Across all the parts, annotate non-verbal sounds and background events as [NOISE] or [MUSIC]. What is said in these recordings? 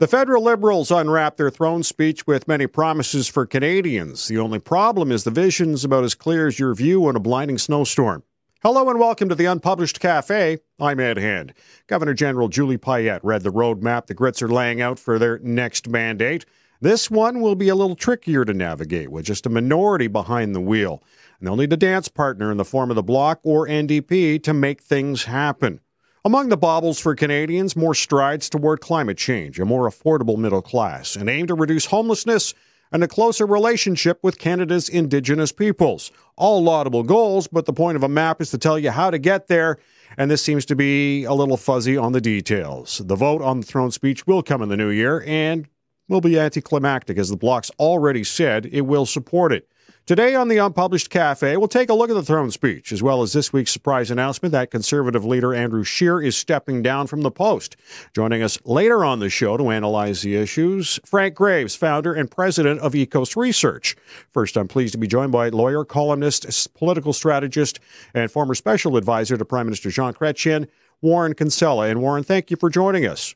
The federal Liberals unwrapped their throne speech with many promises for Canadians. The only problem is the vision's about as clear as your view in a blinding snowstorm. Hello and welcome to the Unpublished Cafe. I'm Ed Hand. Governor General Julie Payette read the roadmap the Grits are laying out for their next mandate. This one will be a little trickier to navigate with just a minority behind the wheel. And they'll need a dance partner in the form of the Bloc or NDP to make things happen. Among the baubles for Canadians, more strides toward climate change, a more affordable middle class, an aim to reduce homelessness, and a closer relationship with Canada's Indigenous peoples. All laudable goals, but the point of a map is to tell you how to get there, and this seems to be a little fuzzy on the details. The vote on the throne speech will come in the new year and will be anticlimactic, as the Bloc's already said it will support it. Today on the Unpublished Cafe, we'll take a look at the throne speech, as well as this week's surprise announcement that Conservative leader Andrew Scheer is stepping down from the post. Joining us later on the show to analyze the issues, Frank Graves, founder and president of EKOS Research. First, I'm pleased to be joined by lawyer, columnist, political strategist, and former special advisor to Prime Minister Jean Chrétien, Warren Kinsella. And Warren, thank you for joining us.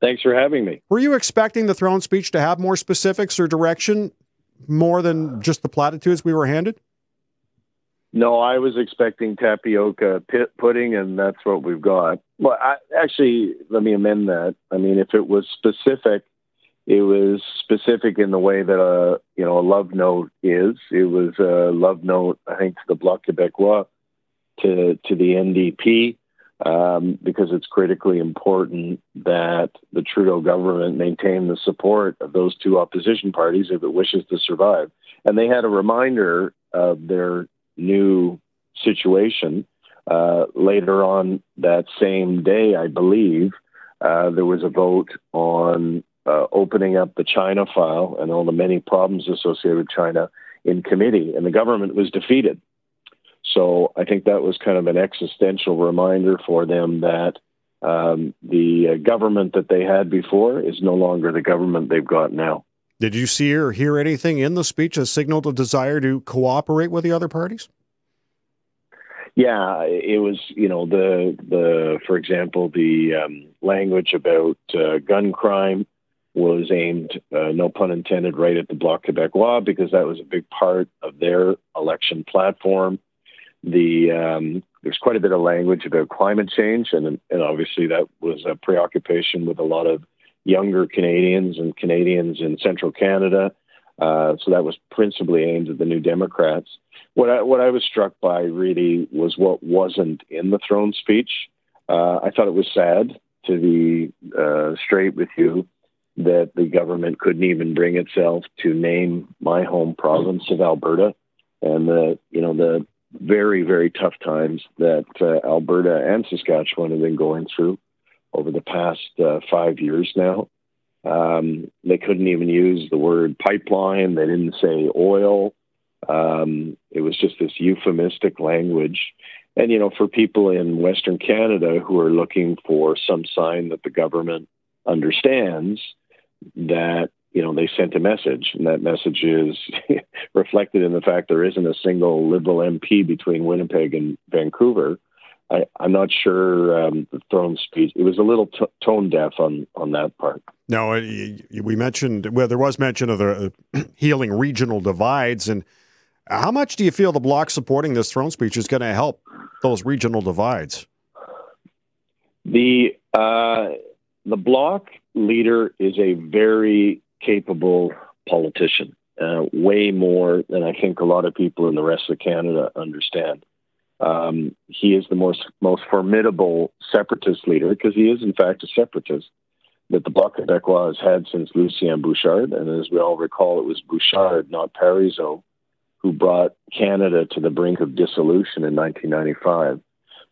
Thanks for having me. Were you expecting the throne speech to have more specifics or direction more than just the platitudes we were handed? No, I was expecting tapioca pit pudding, and that's what we've got. Well, I, actually, let me amend that. I mean, if it was specific, it was specific in the way that a you know a love note is. It was a love note, I think, to the Bloc Québécois, to to the NDP, um, because it's critically important that the Trudeau government maintain the support of those two opposition parties if it wishes to survive. And they had a reminder of their new situation uh, later on that same day, I believe. Uh, there was a vote on uh, opening up the China file and all the many problems associated with China in committee, and the government was defeated. So I think that was kind of an existential reminder for them that um, the uh, government that they had before is no longer the government they've got now. Did you see or hear anything in the speech that signaled a desire to cooperate with the other parties? Yeah, it was you know the the for example the um, language about uh, gun crime was aimed, uh, no pun intended, right at the Bloc Québécois because that was a big part of their election platform the um, there's quite a bit of language about climate change, and and obviously that was a preoccupation with a lot of younger Canadians and Canadians in central Canada. Uh, so that was principally aimed at the New Democrats. What I, what I was struck by really was what wasn't in the throne speech. Uh, I thought it was sad, to be uh, straight with you, that the government couldn't even bring itself to name my home province of Alberta, and the you know the very, very tough times that uh, Alberta and Saskatchewan have been going through over the past uh, five years now. Um, they couldn't even use the word pipeline. They didn't say oil. Um, it was just this euphemistic language. And, you know, for people in Western Canada who are looking for some sign that the government understands that you know, they sent a message, and that message is [LAUGHS] reflected in the fact there isn't a single Liberal MP between Winnipeg and Vancouver. I, am not sure um, the throne speech. It was a little t- tone deaf on on that part. No, we mentioned well, there was mention of the uh, [CLEARS THROAT] healing regional divides, and how much do you feel the bloc supporting this throne speech is going to help those regional divides? The uh, the bloc leader is a very capable politician, uh, way more than I think a lot of people in the rest of Canada understand. Um, he is the most most formidable separatist leader because he is in fact a separatist that the Bloc Québécois has had since Lucien Bouchard, and as we all recall, it was Bouchard, not Parizeau, who brought Canada to the brink of dissolution in 1995.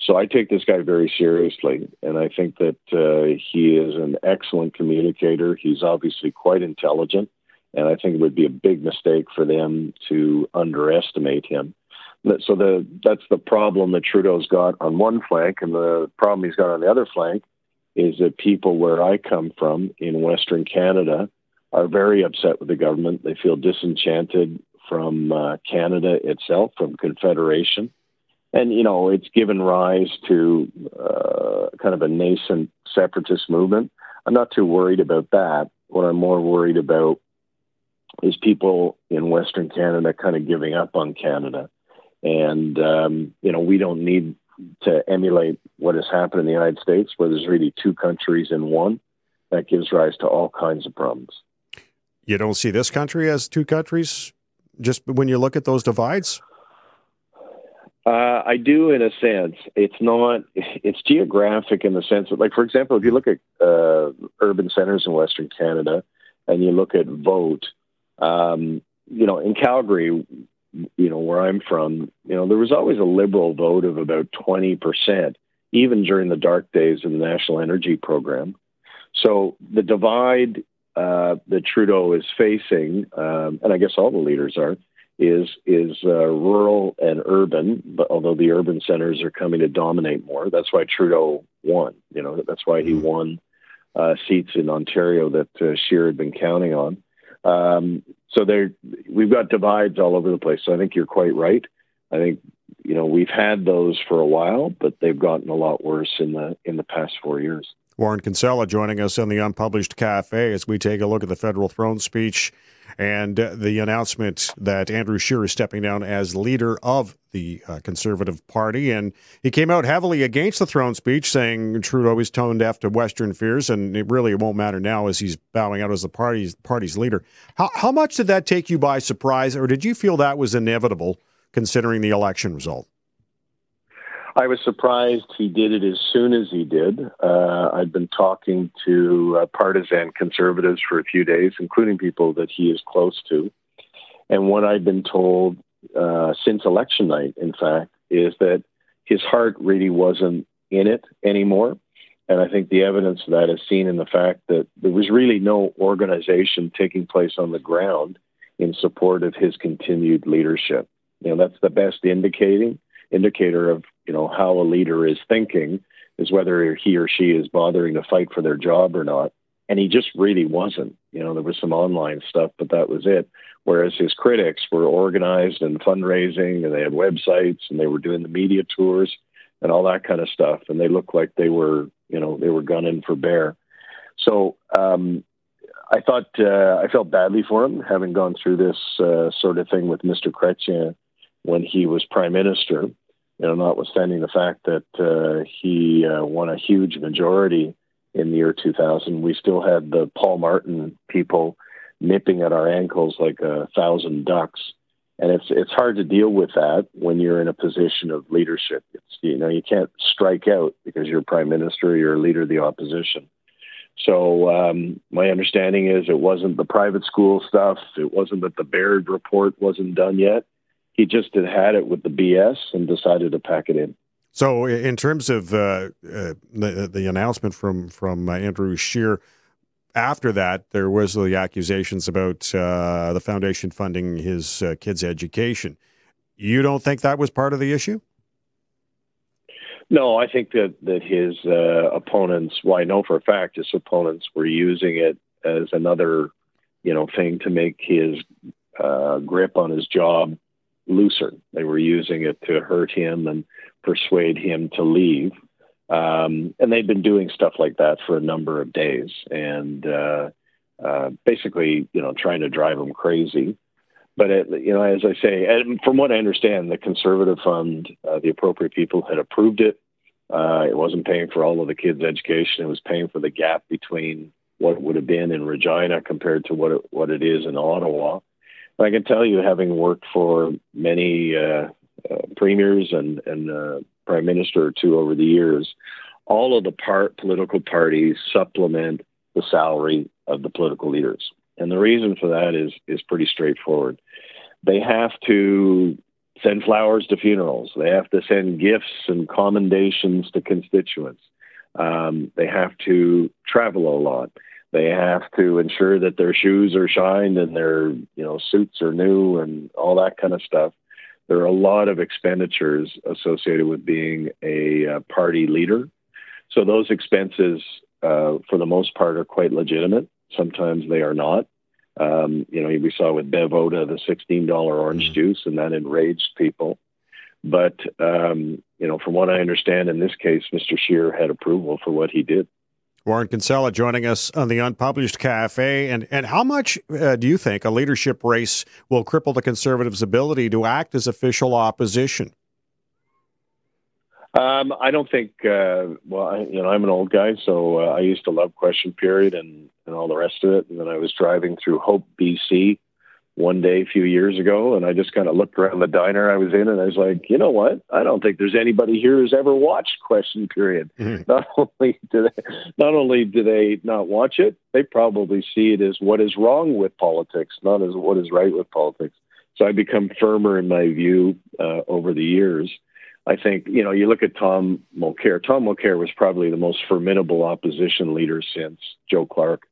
So I take this guy very seriously, and I think that uh, he is an excellent communicator. He's obviously quite intelligent, and I think it would be a big mistake for them to underestimate him. So the that's the problem that Trudeau's got on one flank, and the problem he's got on the other flank is that people where I come from in Western Canada are very upset with the government. They feel disenchanted from uh, Canada itself, from Confederation and you know it's given rise to uh, kind of a nascent separatist movement. I'm not too worried about that. What I'm more worried about is people in Western Canada kind of giving up on Canada. And, um, you know, we don't need to emulate what has happened in the United States, where there's really two countries in one. That gives rise to all kinds of problems. You don't see this country as two countries just when you look at those divides? Uh, I do, in a sense. It's not. It's geographic in the sense that, like, for example, if you look at uh, urban centers in Western Canada, and you look at vote, um, you know, in Calgary, you know, where I'm from, you know, there was always a liberal vote of about twenty percent, even during the dark days of the National Energy Program. So the divide uh, that Trudeau is facing, um, and I guess all the leaders are, is is uh, rural and urban. But although the urban centers are coming to dominate more, that's why Trudeau won. You know, that's why he mm-hmm. won uh, seats in Ontario that uh, Scheer had been counting on. Um, so there, we've got divides all over the place. So I think you're quite right. I think you know we've had those for a while, but they've gotten a lot worse in the in the past four years. Warren Kinsella joining us in the Unpublished Cafe as we take a look at the federal throne speech and the announcement that Andrew Scheer is stepping down as leader of the uh, Conservative Party. And he came out heavily against the throne speech, saying Trudeau is tone deaf to Western fears, and it really won't matter now as he's bowing out as the party's party's leader. How, how much did that take you by surprise, or did you feel that was inevitable considering the election result? I was surprised he did it as soon as he did. Uh, I'd been talking to uh, partisan conservatives for a few days, including people that he is close to. And what I've been told uh, since election night, in fact, is that his heart really wasn't in it anymore. And I think the evidence of that is seen in the fact that there was really no organization taking place on the ground in support of his continued leadership. You know, that's the best indicating indicator of you know how a leader is thinking is whether he or she is bothering to fight for their job or not. And he just really wasn't. You know, there was some online stuff, but that was it. Whereas his critics were organized and fundraising, and they had websites, and they were doing the media tours and all that kind of stuff. And they looked like they were, you know, they were gunning for bear. So um, I thought uh, I felt badly for him, having gone through this uh, sort of thing with Mr. Chrétien when he was prime minister. You know, notwithstanding the fact that uh, he uh, won a huge majority in the year 2000, we still had the Paul Martin people nipping at our ankles like a thousand ducks. And it's it's hard to deal with that when you're in a position of leadership. It's you know you can't strike out because you're prime minister, you're a leader of the opposition. So um, my understanding is it wasn't the private school stuff. It wasn't that the Baird report wasn't done yet he just had had it with the BS and decided to pack it in. So, in terms of uh, uh, the the announcement from from uh, Andrew Scheer, after that there was the accusations about uh, the foundation funding his uh, kids' education. You don't think that was part of the issue? No, I think that that his uh, opponents, well, I know for a fact his opponents were using it as another, you know, thing to make his grip on his job looser. They were using it to hurt him and persuade him to leave. Um, and they've been doing stuff like that for a number of days and uh, uh, basically, you know, trying to drive him crazy. But, it, you know, as I say, from what I understand, the Conservative Fund, uh, the appropriate people had approved it. Uh, it wasn't paying for all of the kids' education. It was paying for the gap between what would have been in Regina compared to what it, what it is in Ottawa. I can tell you, having worked for many uh, uh, premiers and, and uh, prime minister or two over the years, all of the part political parties supplement the salary of the political leaders, and the reason for that is is pretty straightforward. They have to send flowers to funerals. They have to send gifts and commendations to constituents. Um, they have to travel a lot. They have to ensure that their shoes are shined and their you know suits are new and all that kind of stuff. There are a lot of expenditures associated with being a uh, party leader. So those expenses, uh, for the most part, are quite legitimate. Sometimes they are not. Um, you know, we saw with Bev Oda the $16 orange mm-hmm. juice, and that enraged people. But, um, you know, from what I understand in this case, Mr. Scheer had approval for what he did. Warren Kinsella joining us on the Unpublished Cafe. And, and how much uh, do you think a leadership race will cripple the Conservatives' ability to act as official opposition? Um, I don't think. Uh, well, I, you know, I'm an old guy, so uh, I used to love Question Period and and all the rest of it. And then I was driving through Hope, BC, one day a few years ago, and I just kind of looked around the diner I was in, and I was like, you know what? I don't think there's anybody here who's ever watched Question Period. [LAUGHS] Mm-hmm. Not only do they, not only do they not watch it, they probably see it as what is wrong with politics, not as what is right with politics. So I become firmer in my view uh, over the years. I think you know you look at Tom Mulcair. Tom Mulcair was probably the most formidable opposition leader since Joe Clark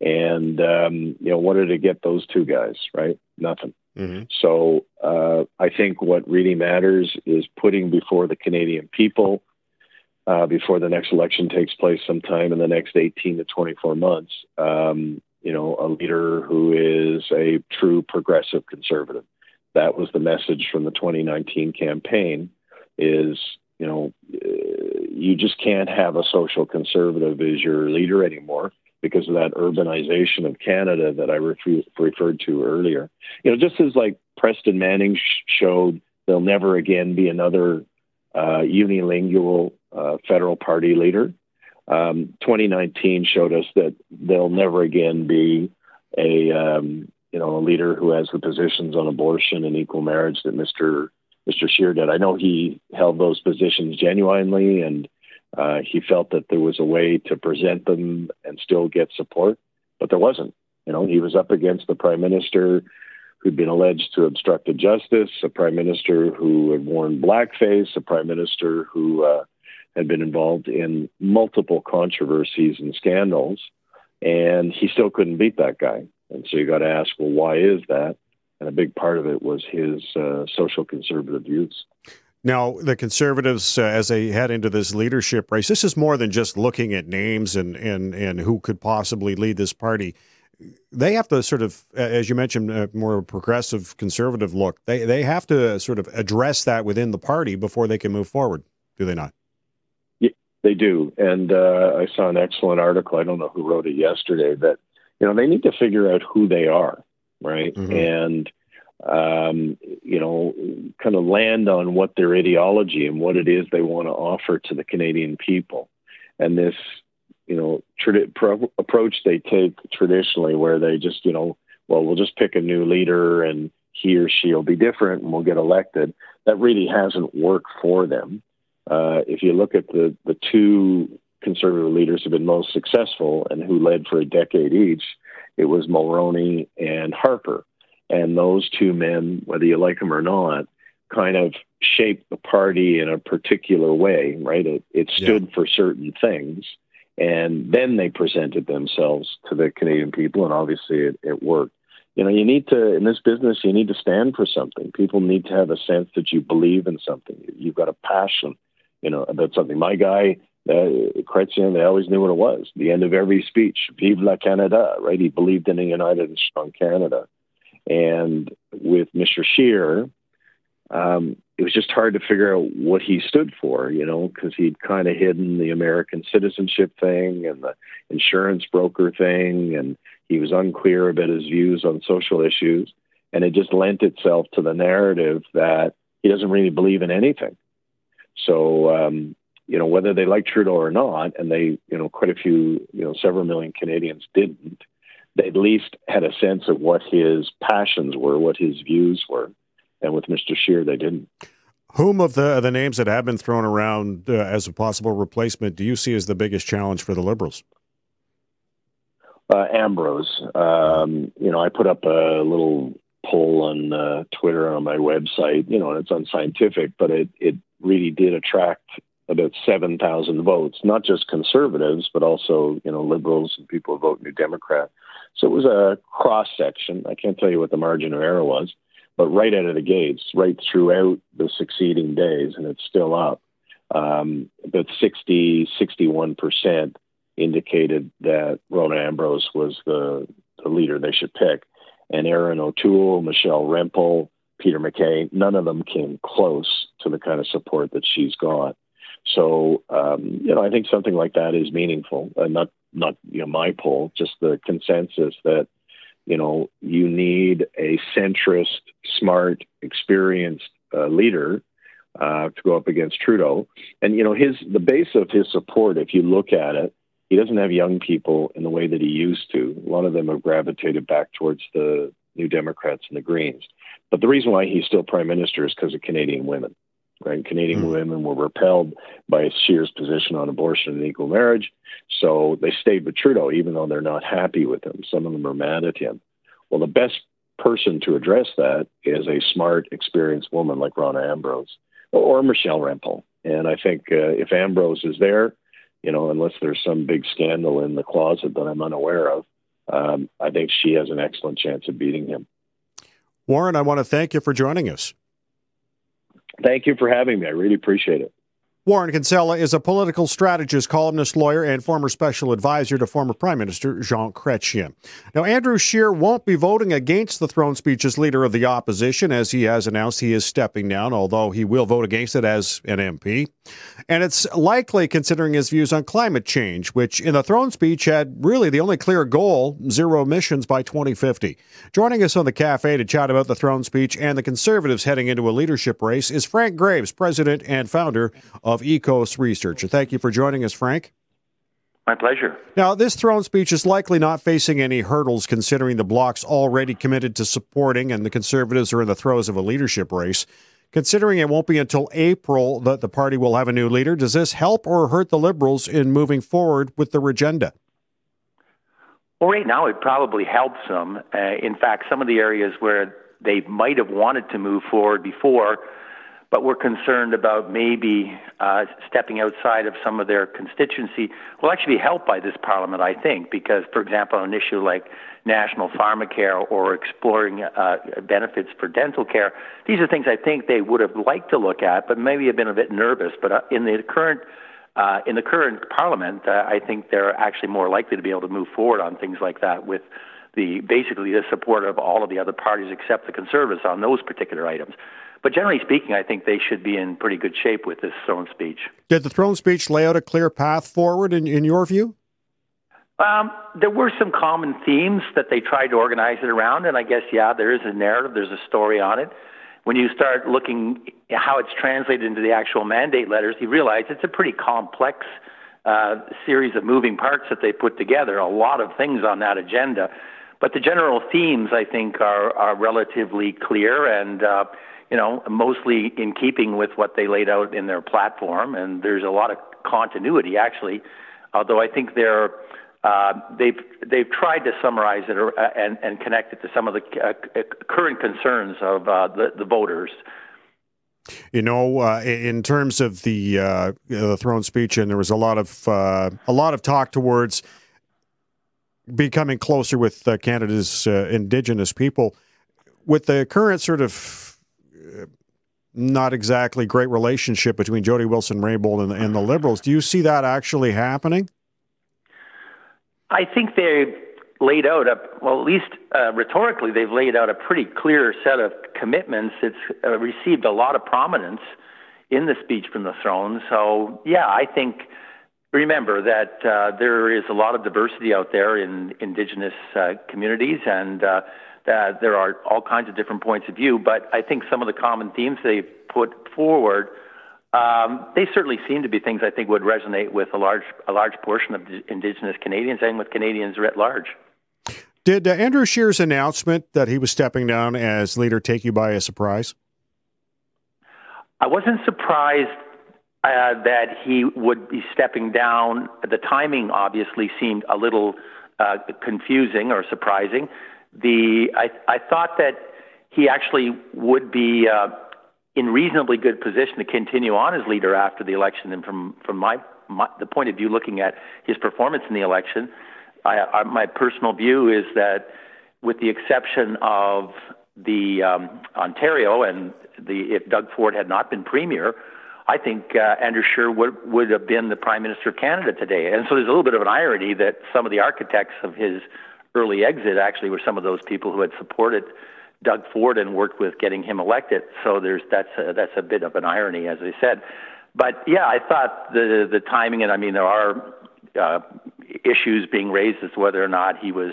and um, you know, what did it get those two guys? Right? Nothing. Mm-hmm. So uh, I think what really matters is putting before the Canadian people, uh, before the next election takes place sometime in the next 18 to 24 months, um, you know, a leader who is a true progressive conservative. That was the message from the 2019 campaign is, you know, uh, you just can't have a social conservative as your leader anymore because of that urbanization of Canada that I refer- referred to earlier. You know, just as like Preston Manning sh- showed, there'll never again be another uh, unilingual uh, federal party leader. Um, 2019 showed us that there'll never again be a um, you know a leader who has the positions on abortion and equal marriage that Mr. Mr. Scheer did. I know he held those positions genuinely and uh, he felt that there was a way to present them and still get support, but there wasn't. You know, he was up against the prime minister who'd been alleged to obstructed justice, a prime minister who had worn blackface, a prime minister who uh, had been involved in multiple controversies and scandals, and he still couldn't beat that guy. And so you got to ask, well, why is that? And a big part of it was his uh, social conservative views. Now, the conservatives, uh, as they head into this leadership race, this is more than just looking at names and, and, and who could possibly lead this party. They have to sort of, as you mentioned, a more progressive conservative look. They they have to sort of address that within the party before they can move forward. Do they not? Yeah, they do. And uh, I saw an excellent article. I don't know who wrote it yesterday. That you know they need to figure out who they are, right? Mm-hmm. And um, you know, kind of land on what their ideology and what it is they want to offer to the Canadian people. And this, you know, pro- approach they take traditionally, where they just, you know, well, we'll just pick a new leader and he or she will be different and we'll get elected. That really hasn't worked for them. Uh, if you look at the the two conservative leaders who've been most successful and who led for a decade each, it was Mulroney and Harper. And those two men, whether you like them or not, kind of shaped the party in a particular way, right? It, it stood yeah. for certain things. And then they presented themselves to the Canadian people, and obviously it, it worked. You know, you need to, in this business, you need to stand for something. People need to have a sense that you believe in something. You've got a passion, you know, about something. My guy, uh, Chrétien, they always knew what it was. The end of every speech, Vive la Canada, right? He believed in a united and strong Canada. And with Mr. Scheer, um, it was just hard to figure out what he stood for, you know, because he'd kind of hidden the American citizenship thing and the insurance broker thing, and he was unclear about his views on social issues. And it just lent itself to the narrative that he doesn't really believe in anything. So, um, you know, whether they like Trudeau or not, and they, you know, quite a few, you know, several million Canadians didn't, they at least had a sense of what his passions were, what his views were. And with Mr. Scheer, they didn't. Whom of the the names that have been thrown around uh, as a possible replacement do you see as the biggest challenge for the Liberals? Uh, Ambrose. Um, you know, I put up a little poll on uh, Twitter on my website. You know, and it's unscientific, but it it really did attract about 7,000 votes, not just conservatives, but also, you know, liberals and people who vote New Democrat. So it was a cross section. I can't tell you what the margin of error was, but right out of the gates, right throughout the succeeding days, and it's still up, um, about 60, 61% indicated that Rona Ambrose was the, the leader they should pick. And Erin O'Toole, Michelle Rempel, Peter MacKay, none of them came close to the kind of support that she's got. So, um, you know, I think something like that is meaningful. Uh, not not you know my poll, just the consensus that you know you need a centrist, smart, experienced uh, leader uh, to go up against Trudeau. And you know his the base of his support, if you look at it, he doesn't have young people in the way that he used to. A lot of them have gravitated back towards the New Democrats and the Greens. But the reason why he's still prime minister is because of Canadian women. Right? Canadian mm. women were repelled by Scheer's position on abortion and equal marriage, so they stayed with Trudeau, even though they're not happy with him. Some of them are mad at him. Well, the best person to address that is a smart, experienced woman like Rona Ambrose or Michelle Rempel. And I think uh, if Ambrose is there, you know, unless there's some big scandal in the closet that I'm unaware of, um, I think she has an excellent chance of beating him. Warren, I want to thank you for joining us. Thank you for having me. I really appreciate it. Warren Kinsella is a political strategist, columnist, lawyer, and former special advisor to former Prime Minister Jean Chrétien. Now, Andrew Scheer won't be voting against the throne speech as leader of the opposition, as he has announced he is stepping down, although he will vote against it as an MP. And it's likely considering his views on climate change, which in the throne speech had really the only clear goal zero emissions by 2050. Joining us on the cafe to chat about the throne speech and the Conservatives heading into a leadership race is Frank Graves, president and founder of EKOS Research. And thank you for joining us, Frank. My pleasure. Now, this throne speech is likely not facing any hurdles considering the bloc's already committed to supporting and the Conservatives are in the throes of a leadership race. Considering it won't be until April that the party will have a new leader, does this help or hurt the Liberals in moving forward with their agenda? Well, right now it probably helps them. Uh, in fact, some of the areas where they might have wanted to move forward before but we're concerned about maybe uh, stepping outside of some of their constituency will actually be helped by this parliament, I think, because, for example, on an issue like national pharmacare or exploring uh, benefits for dental care, these are things I think they would have liked to look at, but maybe have been a bit nervous. But uh, in the current uh, in the current parliament, uh, I think they're actually more likely to be able to move forward on things like that with the basically the support of all of the other parties except the conservatives on those particular items. But generally speaking, I think they should be in pretty good shape with this throne speech. Did the throne speech lay out a clear path forward in, in your view? Um, there were some common themes that they tried to organize it around, and I guess, yeah, there is a narrative, there's a story on it. When you start looking how it's translated into the actual mandate letters, you realize it's a pretty complex uh, series of moving parts that they put together, a lot of things on that agenda. But the general themes, I think, are, are relatively clear and uh, you know, mostly in keeping with what they laid out in their platform. And there's a lot of continuity, actually, although I think they're uh, they've they've tried to summarize it or, uh, and and connect it to some of the uh, current concerns of uh, the the voters. You know, uh, in terms of the uh, the throne speech, and there was a lot of a lot of talk towards becoming closer with Canada's Indigenous people. With the current sort of not exactly great relationship between Jody Wilson Raybould and, and the Liberals. Do you see that actually happening? I think they've laid out a well, at least uh, rhetorically, they've laid out a pretty clear set of commitments. It's uh, received a lot of prominence in the speech from the throne. So, yeah, I think remember that uh, there is a lot of diversity out there in Indigenous uh, communities, and uh, that there are all kinds of different points of view, but I think some of the common themes they've put forward, um, they certainly seem to be things I think would resonate with a large a large portion of Indigenous Canadians and with Canadians writ large. Did uh, Andrew Scheer's announcement that he was stepping down as leader take you by a surprise? I wasn't surprised uh, that he would be stepping down. The timing obviously seemed a little uh, confusing or surprising the I, I thought that he actually would be uh, in reasonably good position to continue on as leader after the election. And from from my, my the point of view, looking at his performance in the election, I, I, my personal view is that, with the exception of the um, Ontario and the if Doug Ford had not been premier. I think uh, Andrew Scheer would, would have been the Prime Minister of Canada today. And so there's a little bit of an irony that some of the architects of his early exit actually were some of those people who had supported Doug Ford and worked with getting him elected. So there's that's a, that's a bit of an irony, as I said. But yeah, I thought the the timing, and I mean, there are uh, issues being raised as to whether or not he was,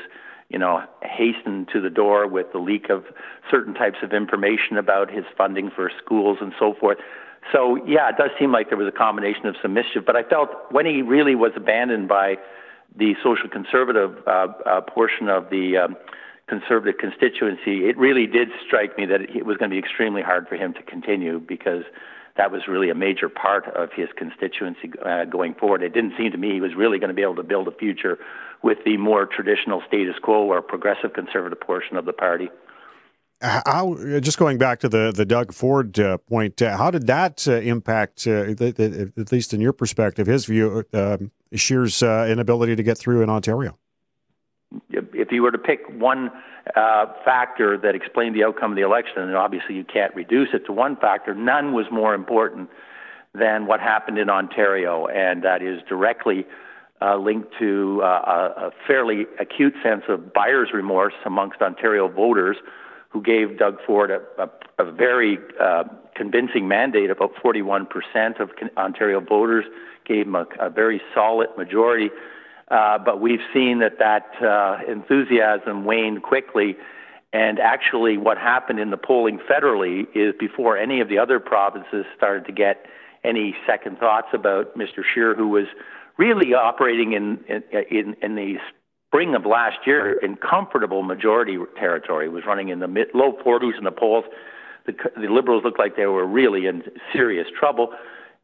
you know, hastened to the door with the leak of certain types of information about his funding for schools and so forth. So yeah, it does seem like there was a combination of some mischief. But I felt when he really was abandoned by the social conservative uh, uh, portion of the um, conservative constituency, it really did strike me that it was going to be extremely hard for him to continue because that was really a major part of his constituency uh, going forward. It didn't seem to me he was really going to be able to build a future with the more traditional status quo or progressive conservative portion of the party. How, just going back to the, the Doug Ford uh, point, uh, how did that uh, impact, uh, the, the, at least in your perspective, his view, um, Scheer's uh, inability to get through in Ontario? If you were to pick one uh, factor that explained the outcome of the election, and obviously you can't reduce it to one factor, none was more important than what happened in Ontario, and that is directly uh, linked to uh, a, fairly acute sense of buyer's remorse amongst Ontario voters who gave Doug Ford a, a, a very uh, convincing mandate. About 41% of Ontario voters gave him a, a very solid majority. Uh, but we've seen that that uh, enthusiasm waned quickly. And actually, what happened in the polling federally is before any of the other provinces started to get any second thoughts about Mr. Scheer, who was really operating in in, in the spring of last year in comfortable majority territory, was running in the mid, low 40s in the polls. The, the Liberals looked like they were really in serious trouble.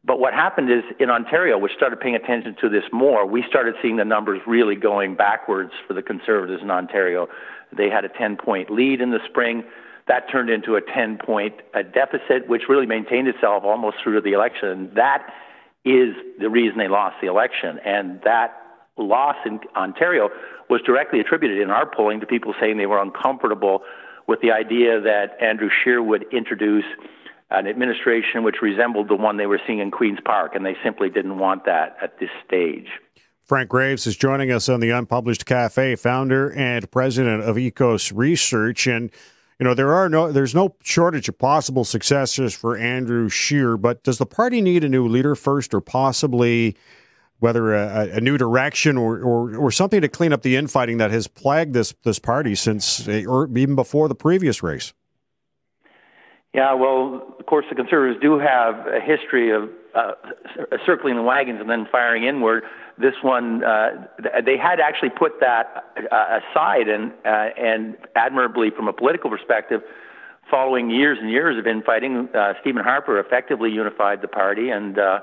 But what happened is in Ontario, which started paying attention to this more, we started seeing the numbers really going backwards for the Conservatives in Ontario. They had a 10 point lead in the spring. That turned into a 10 point a uh, deficit, which really maintained itself almost through to the election. That is the reason they lost the election. And that loss in Ontario was directly attributed in our polling to people saying they were uncomfortable with the idea that Andrew Scheer would introduce an administration which resembled the one they were seeing in Queen's Park, and they simply didn't want that at this stage. Frank Graves is joining us on the Unpublished Cafe, founder and president of EKOS Research, and you know there are no there's no shortage of possible successors for Andrew Scheer, but does the party need a new leader first, or possibly whether a, a new direction or, or or something to clean up the infighting that has plagued this this party since eh, or even before the previous race? Yeah, well, of course, the conservatives do have a history of uh, circling the wagons and then firing inward. This one, uh, they had actually put that uh, aside, and uh, and admirably from a political perspective, following years and years of infighting, uh, Stephen Harper effectively unified the party, and uh,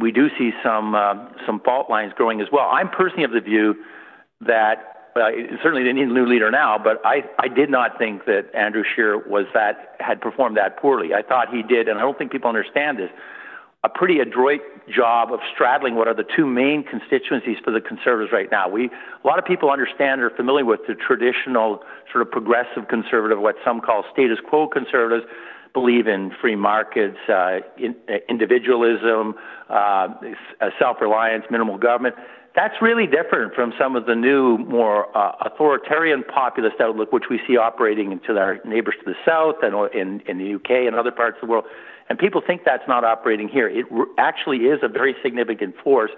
we do see some uh, some fault lines growing as well. I'm personally of the view that uh, certainly they need a new leader now, but I, I did not think that Andrew Scheer was that had performed that poorly. I thought he did, and I don't think people understand this, a pretty adroit job of straddling what are the two main constituencies for the conservatives right now. We a lot of people understand or are familiar with the traditional sort of progressive conservative, what some call status quo conservatives, believe in free markets, uh, in, uh, individualism, uh, self-reliance, minimal government that's really different from some of the new, more uh, authoritarian populist outlook, which we see operating into our neighbors to the south and in, in the UK and other parts of the world. And people think that's not operating here. It actually is a very significant force.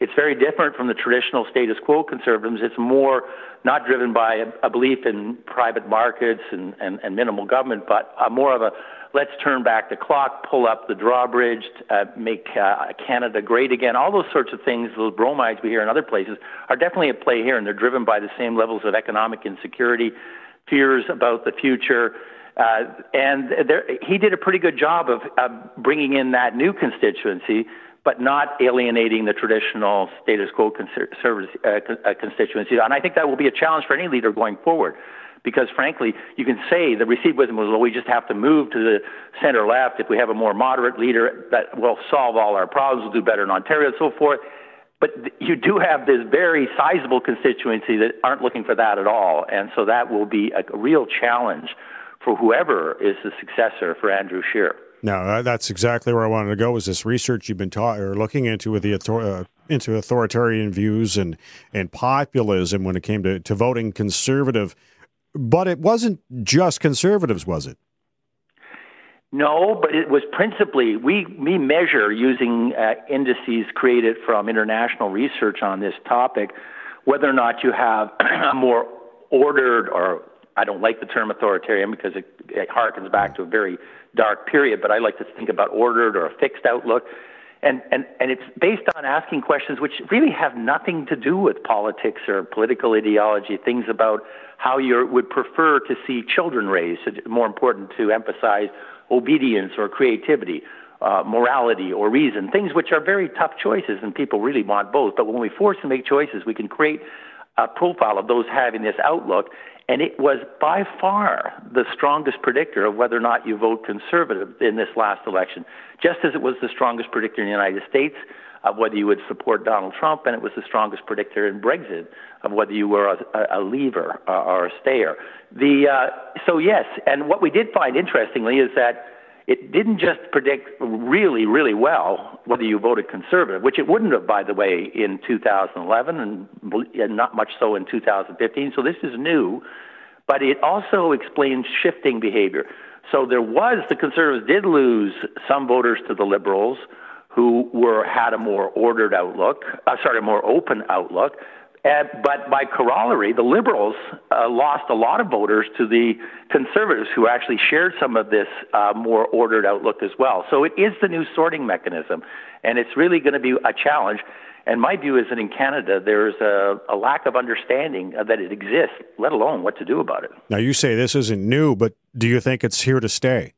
It's very different from the traditional status quo conservatives. It's more not driven by a, a belief in private markets and, and, and minimal government, but uh, more of a let's turn back the clock, pull up the drawbridge, uh, make uh, Canada great again. All those sorts of things, those bromides we hear in other places, are definitely at play here, and they're driven by the same levels of economic insecurity, fears about the future. Uh, and there, he did a pretty good job of uh, bringing in that new constituency, but not alienating the traditional status quo conservative uh, uh, constituency. And I think that will be a challenge for any leader going forward because frankly, you can say the received wisdom was, well, we just have to move to the center left. If we have a more moderate leader, that will solve all our problems. We'll do better in Ontario and so forth. But you do have this very sizable constituency that aren't looking for that at all. And so that will be a real challenge for whoever is the successor for Andrew Scheer. No, that's exactly where I wanted to go. Was this research you've been taught or looking into with the uh, into authoritarian views and and populism when it came to, to voting conservative? But it wasn't just conservatives, was it? No, but it was principally we we measure using uh, indices created from international research on this topic whether or not you have [CLEARS THROAT] a more ordered or I don't like the term authoritarian because it, it harkens back to a very dark period, but I like to think about ordered or a fixed outlook. And, and, and it's based on asking questions which really have nothing to do with politics or political ideology, things about how you would prefer to see children raised. More important to emphasize obedience or creativity, uh, morality or reason, things which are very tough choices, and people really want both. But when we force them to make choices, we can create a profile of those having this outlook, and it was by far the strongest predictor of whether or not you vote conservative in this last election, just as it was the strongest predictor in the United States of whether you would support Donald Trump, and it was the strongest predictor in Brexit of whether you were a, a leaver or a stayer. The, uh, so, yes, and what we did find interestingly is that it didn't just predict really, really well whether you voted conservative, which it wouldn't have, by the way, in 2011 and, not much so in 2015. So this is new, but it also explains shifting behavior. So there was the conservatives did lose some voters to the liberals who were had a more ordered outlook, uh, sorry, a more open outlook. Uh, but by corollary, the Liberals uh, lost a lot of voters to the Conservatives, who actually shared some of this uh, more ordered outlook as well. So it is the new sorting mechanism, and it's really going to be a challenge. And my view is that in Canada, there's a, a lack of understanding that it exists, let alone what to do about it. Now, you say this isn't new, but do you think it's here to stay?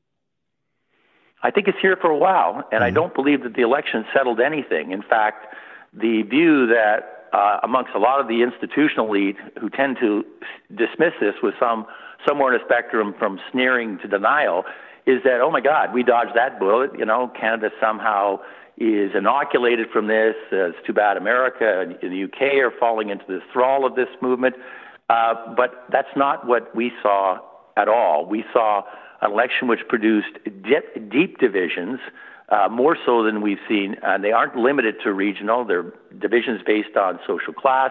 I think it's here for a while, and mm-hmm. I don't believe that the election settled anything. In fact, the view that uh, amongst a lot of the institutional elite who tend to dismiss this with some somewhere in a spectrum from sneering to denial is that oh my God we dodged that bullet. You know Canada somehow is inoculated from this. Uh, it's too bad America and the UK are falling into the thrall of this movement. Uh, but that's not what we saw at all. We saw an election which produced deep, deep divisions uh, more so than we've seen. And they aren't limited to regional. They're divisions based on social class,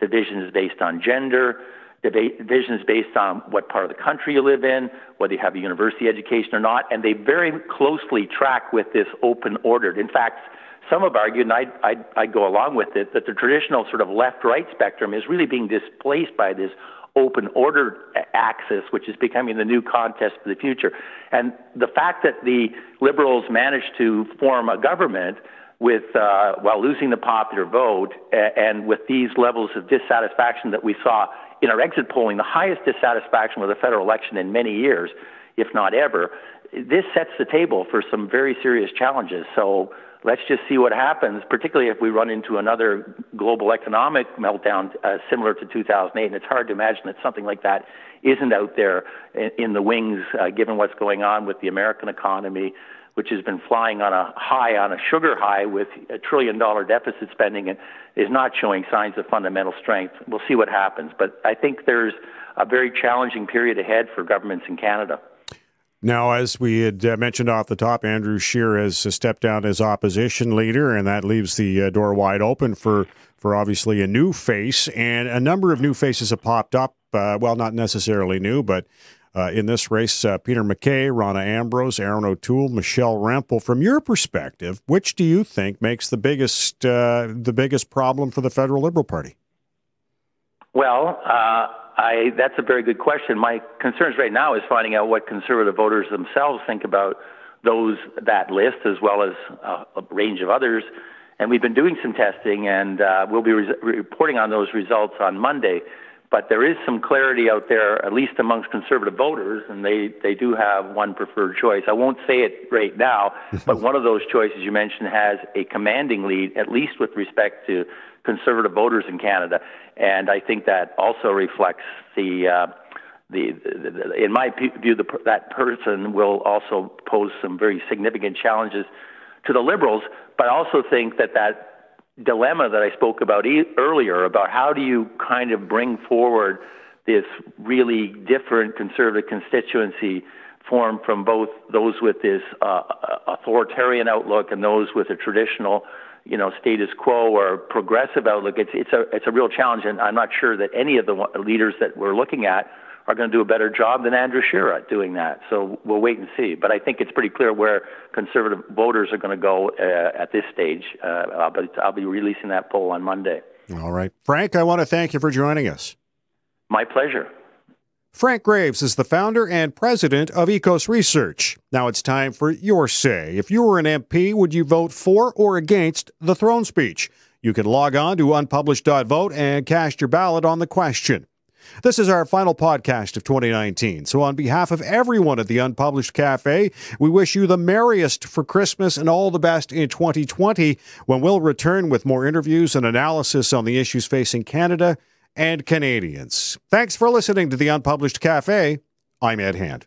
divisions based on gender, divisions based on what part of the country you live in, whether you have a university education or not. And they very closely track with this open ordered. In fact, some have argued, and I'd, I'd, I'd go along with it, that the traditional sort of left right spectrum is really being displaced by this open order axis, which is becoming the new contest for the future. And the fact that the liberals managed to form a government with uh, while losing the popular vote and with these levels of dissatisfaction that we saw in our exit polling, the highest dissatisfaction with a federal election in many years, if not ever. This sets the table for some very serious challenges. So let's just see what happens, particularly if we run into another global economic meltdown uh, similar to 2008. And it's hard to imagine that something like that isn't out there in, in the wings, uh, given what's going on with the American economy, which has been flying on a high, on a sugar high with a trillion dollar deficit spending and is not showing signs of fundamental strength. We'll see what happens. But I think there's a very challenging period ahead for governments in Canada. Now, as we had uh, mentioned off the top, Andrew Scheer has uh, stepped down as opposition leader, and that leaves the uh, door wide open for, for obviously a new face. And a number of new faces have popped up. Uh, well, not necessarily new, but uh, in this race, uh, Peter MacKay, Rona Ambrose, Erin O'Toole, Michelle Rempel. From your perspective, which do you think makes the biggest the biggest problem for the federal Liberal Party? Well, I, that's a very good question. My concerns right now is finding out what conservative voters themselves think about those that list, as well as uh, a range of others. And we've been doing some testing, and uh, we'll be re- reporting on those results on Monday. But there is some clarity out there, at least amongst conservative voters, and they, they do have one preferred choice. I won't say it right now, [LAUGHS] but one of those choices you mentioned has a commanding lead, at least with respect to conservative voters in Canada, and I think that also reflects the. Uh, the, the, the, in my view, the, that person will also pose some very significant challenges to the Liberals. But I also think that that dilemma that I spoke about e- earlier about how do you kind of bring forward this really different conservative constituency formed from both those with this uh, authoritarian outlook and those with a traditional you know status quo or progressive outlook. It's it's a it's a real challenge, and I'm not sure that any of the leaders that we're looking at are going to do a better job than Andrew Scheer at doing that. So we'll wait and see. But I think it's pretty clear where conservative voters are going to go uh, at this stage. Uh, but I'll be releasing that poll on Monday. All right. Frank, I want to thank you for joining us. My pleasure. Frank Graves is the founder and president of EKOS Research. Now it's time for your say. If you were an MP, would you vote for or against the throne speech? You can log on to unpublished.vote and cast your ballot on the question. This is our final podcast of 2019. So, on behalf of everyone at the Unpublished Cafe, we wish you the merriest for Christmas and all the best in 2020 when we'll return with more interviews and analysis on the issues facing Canada and Canadians. Thanks for listening to the Unpublished Cafe. I'm Ed Hand.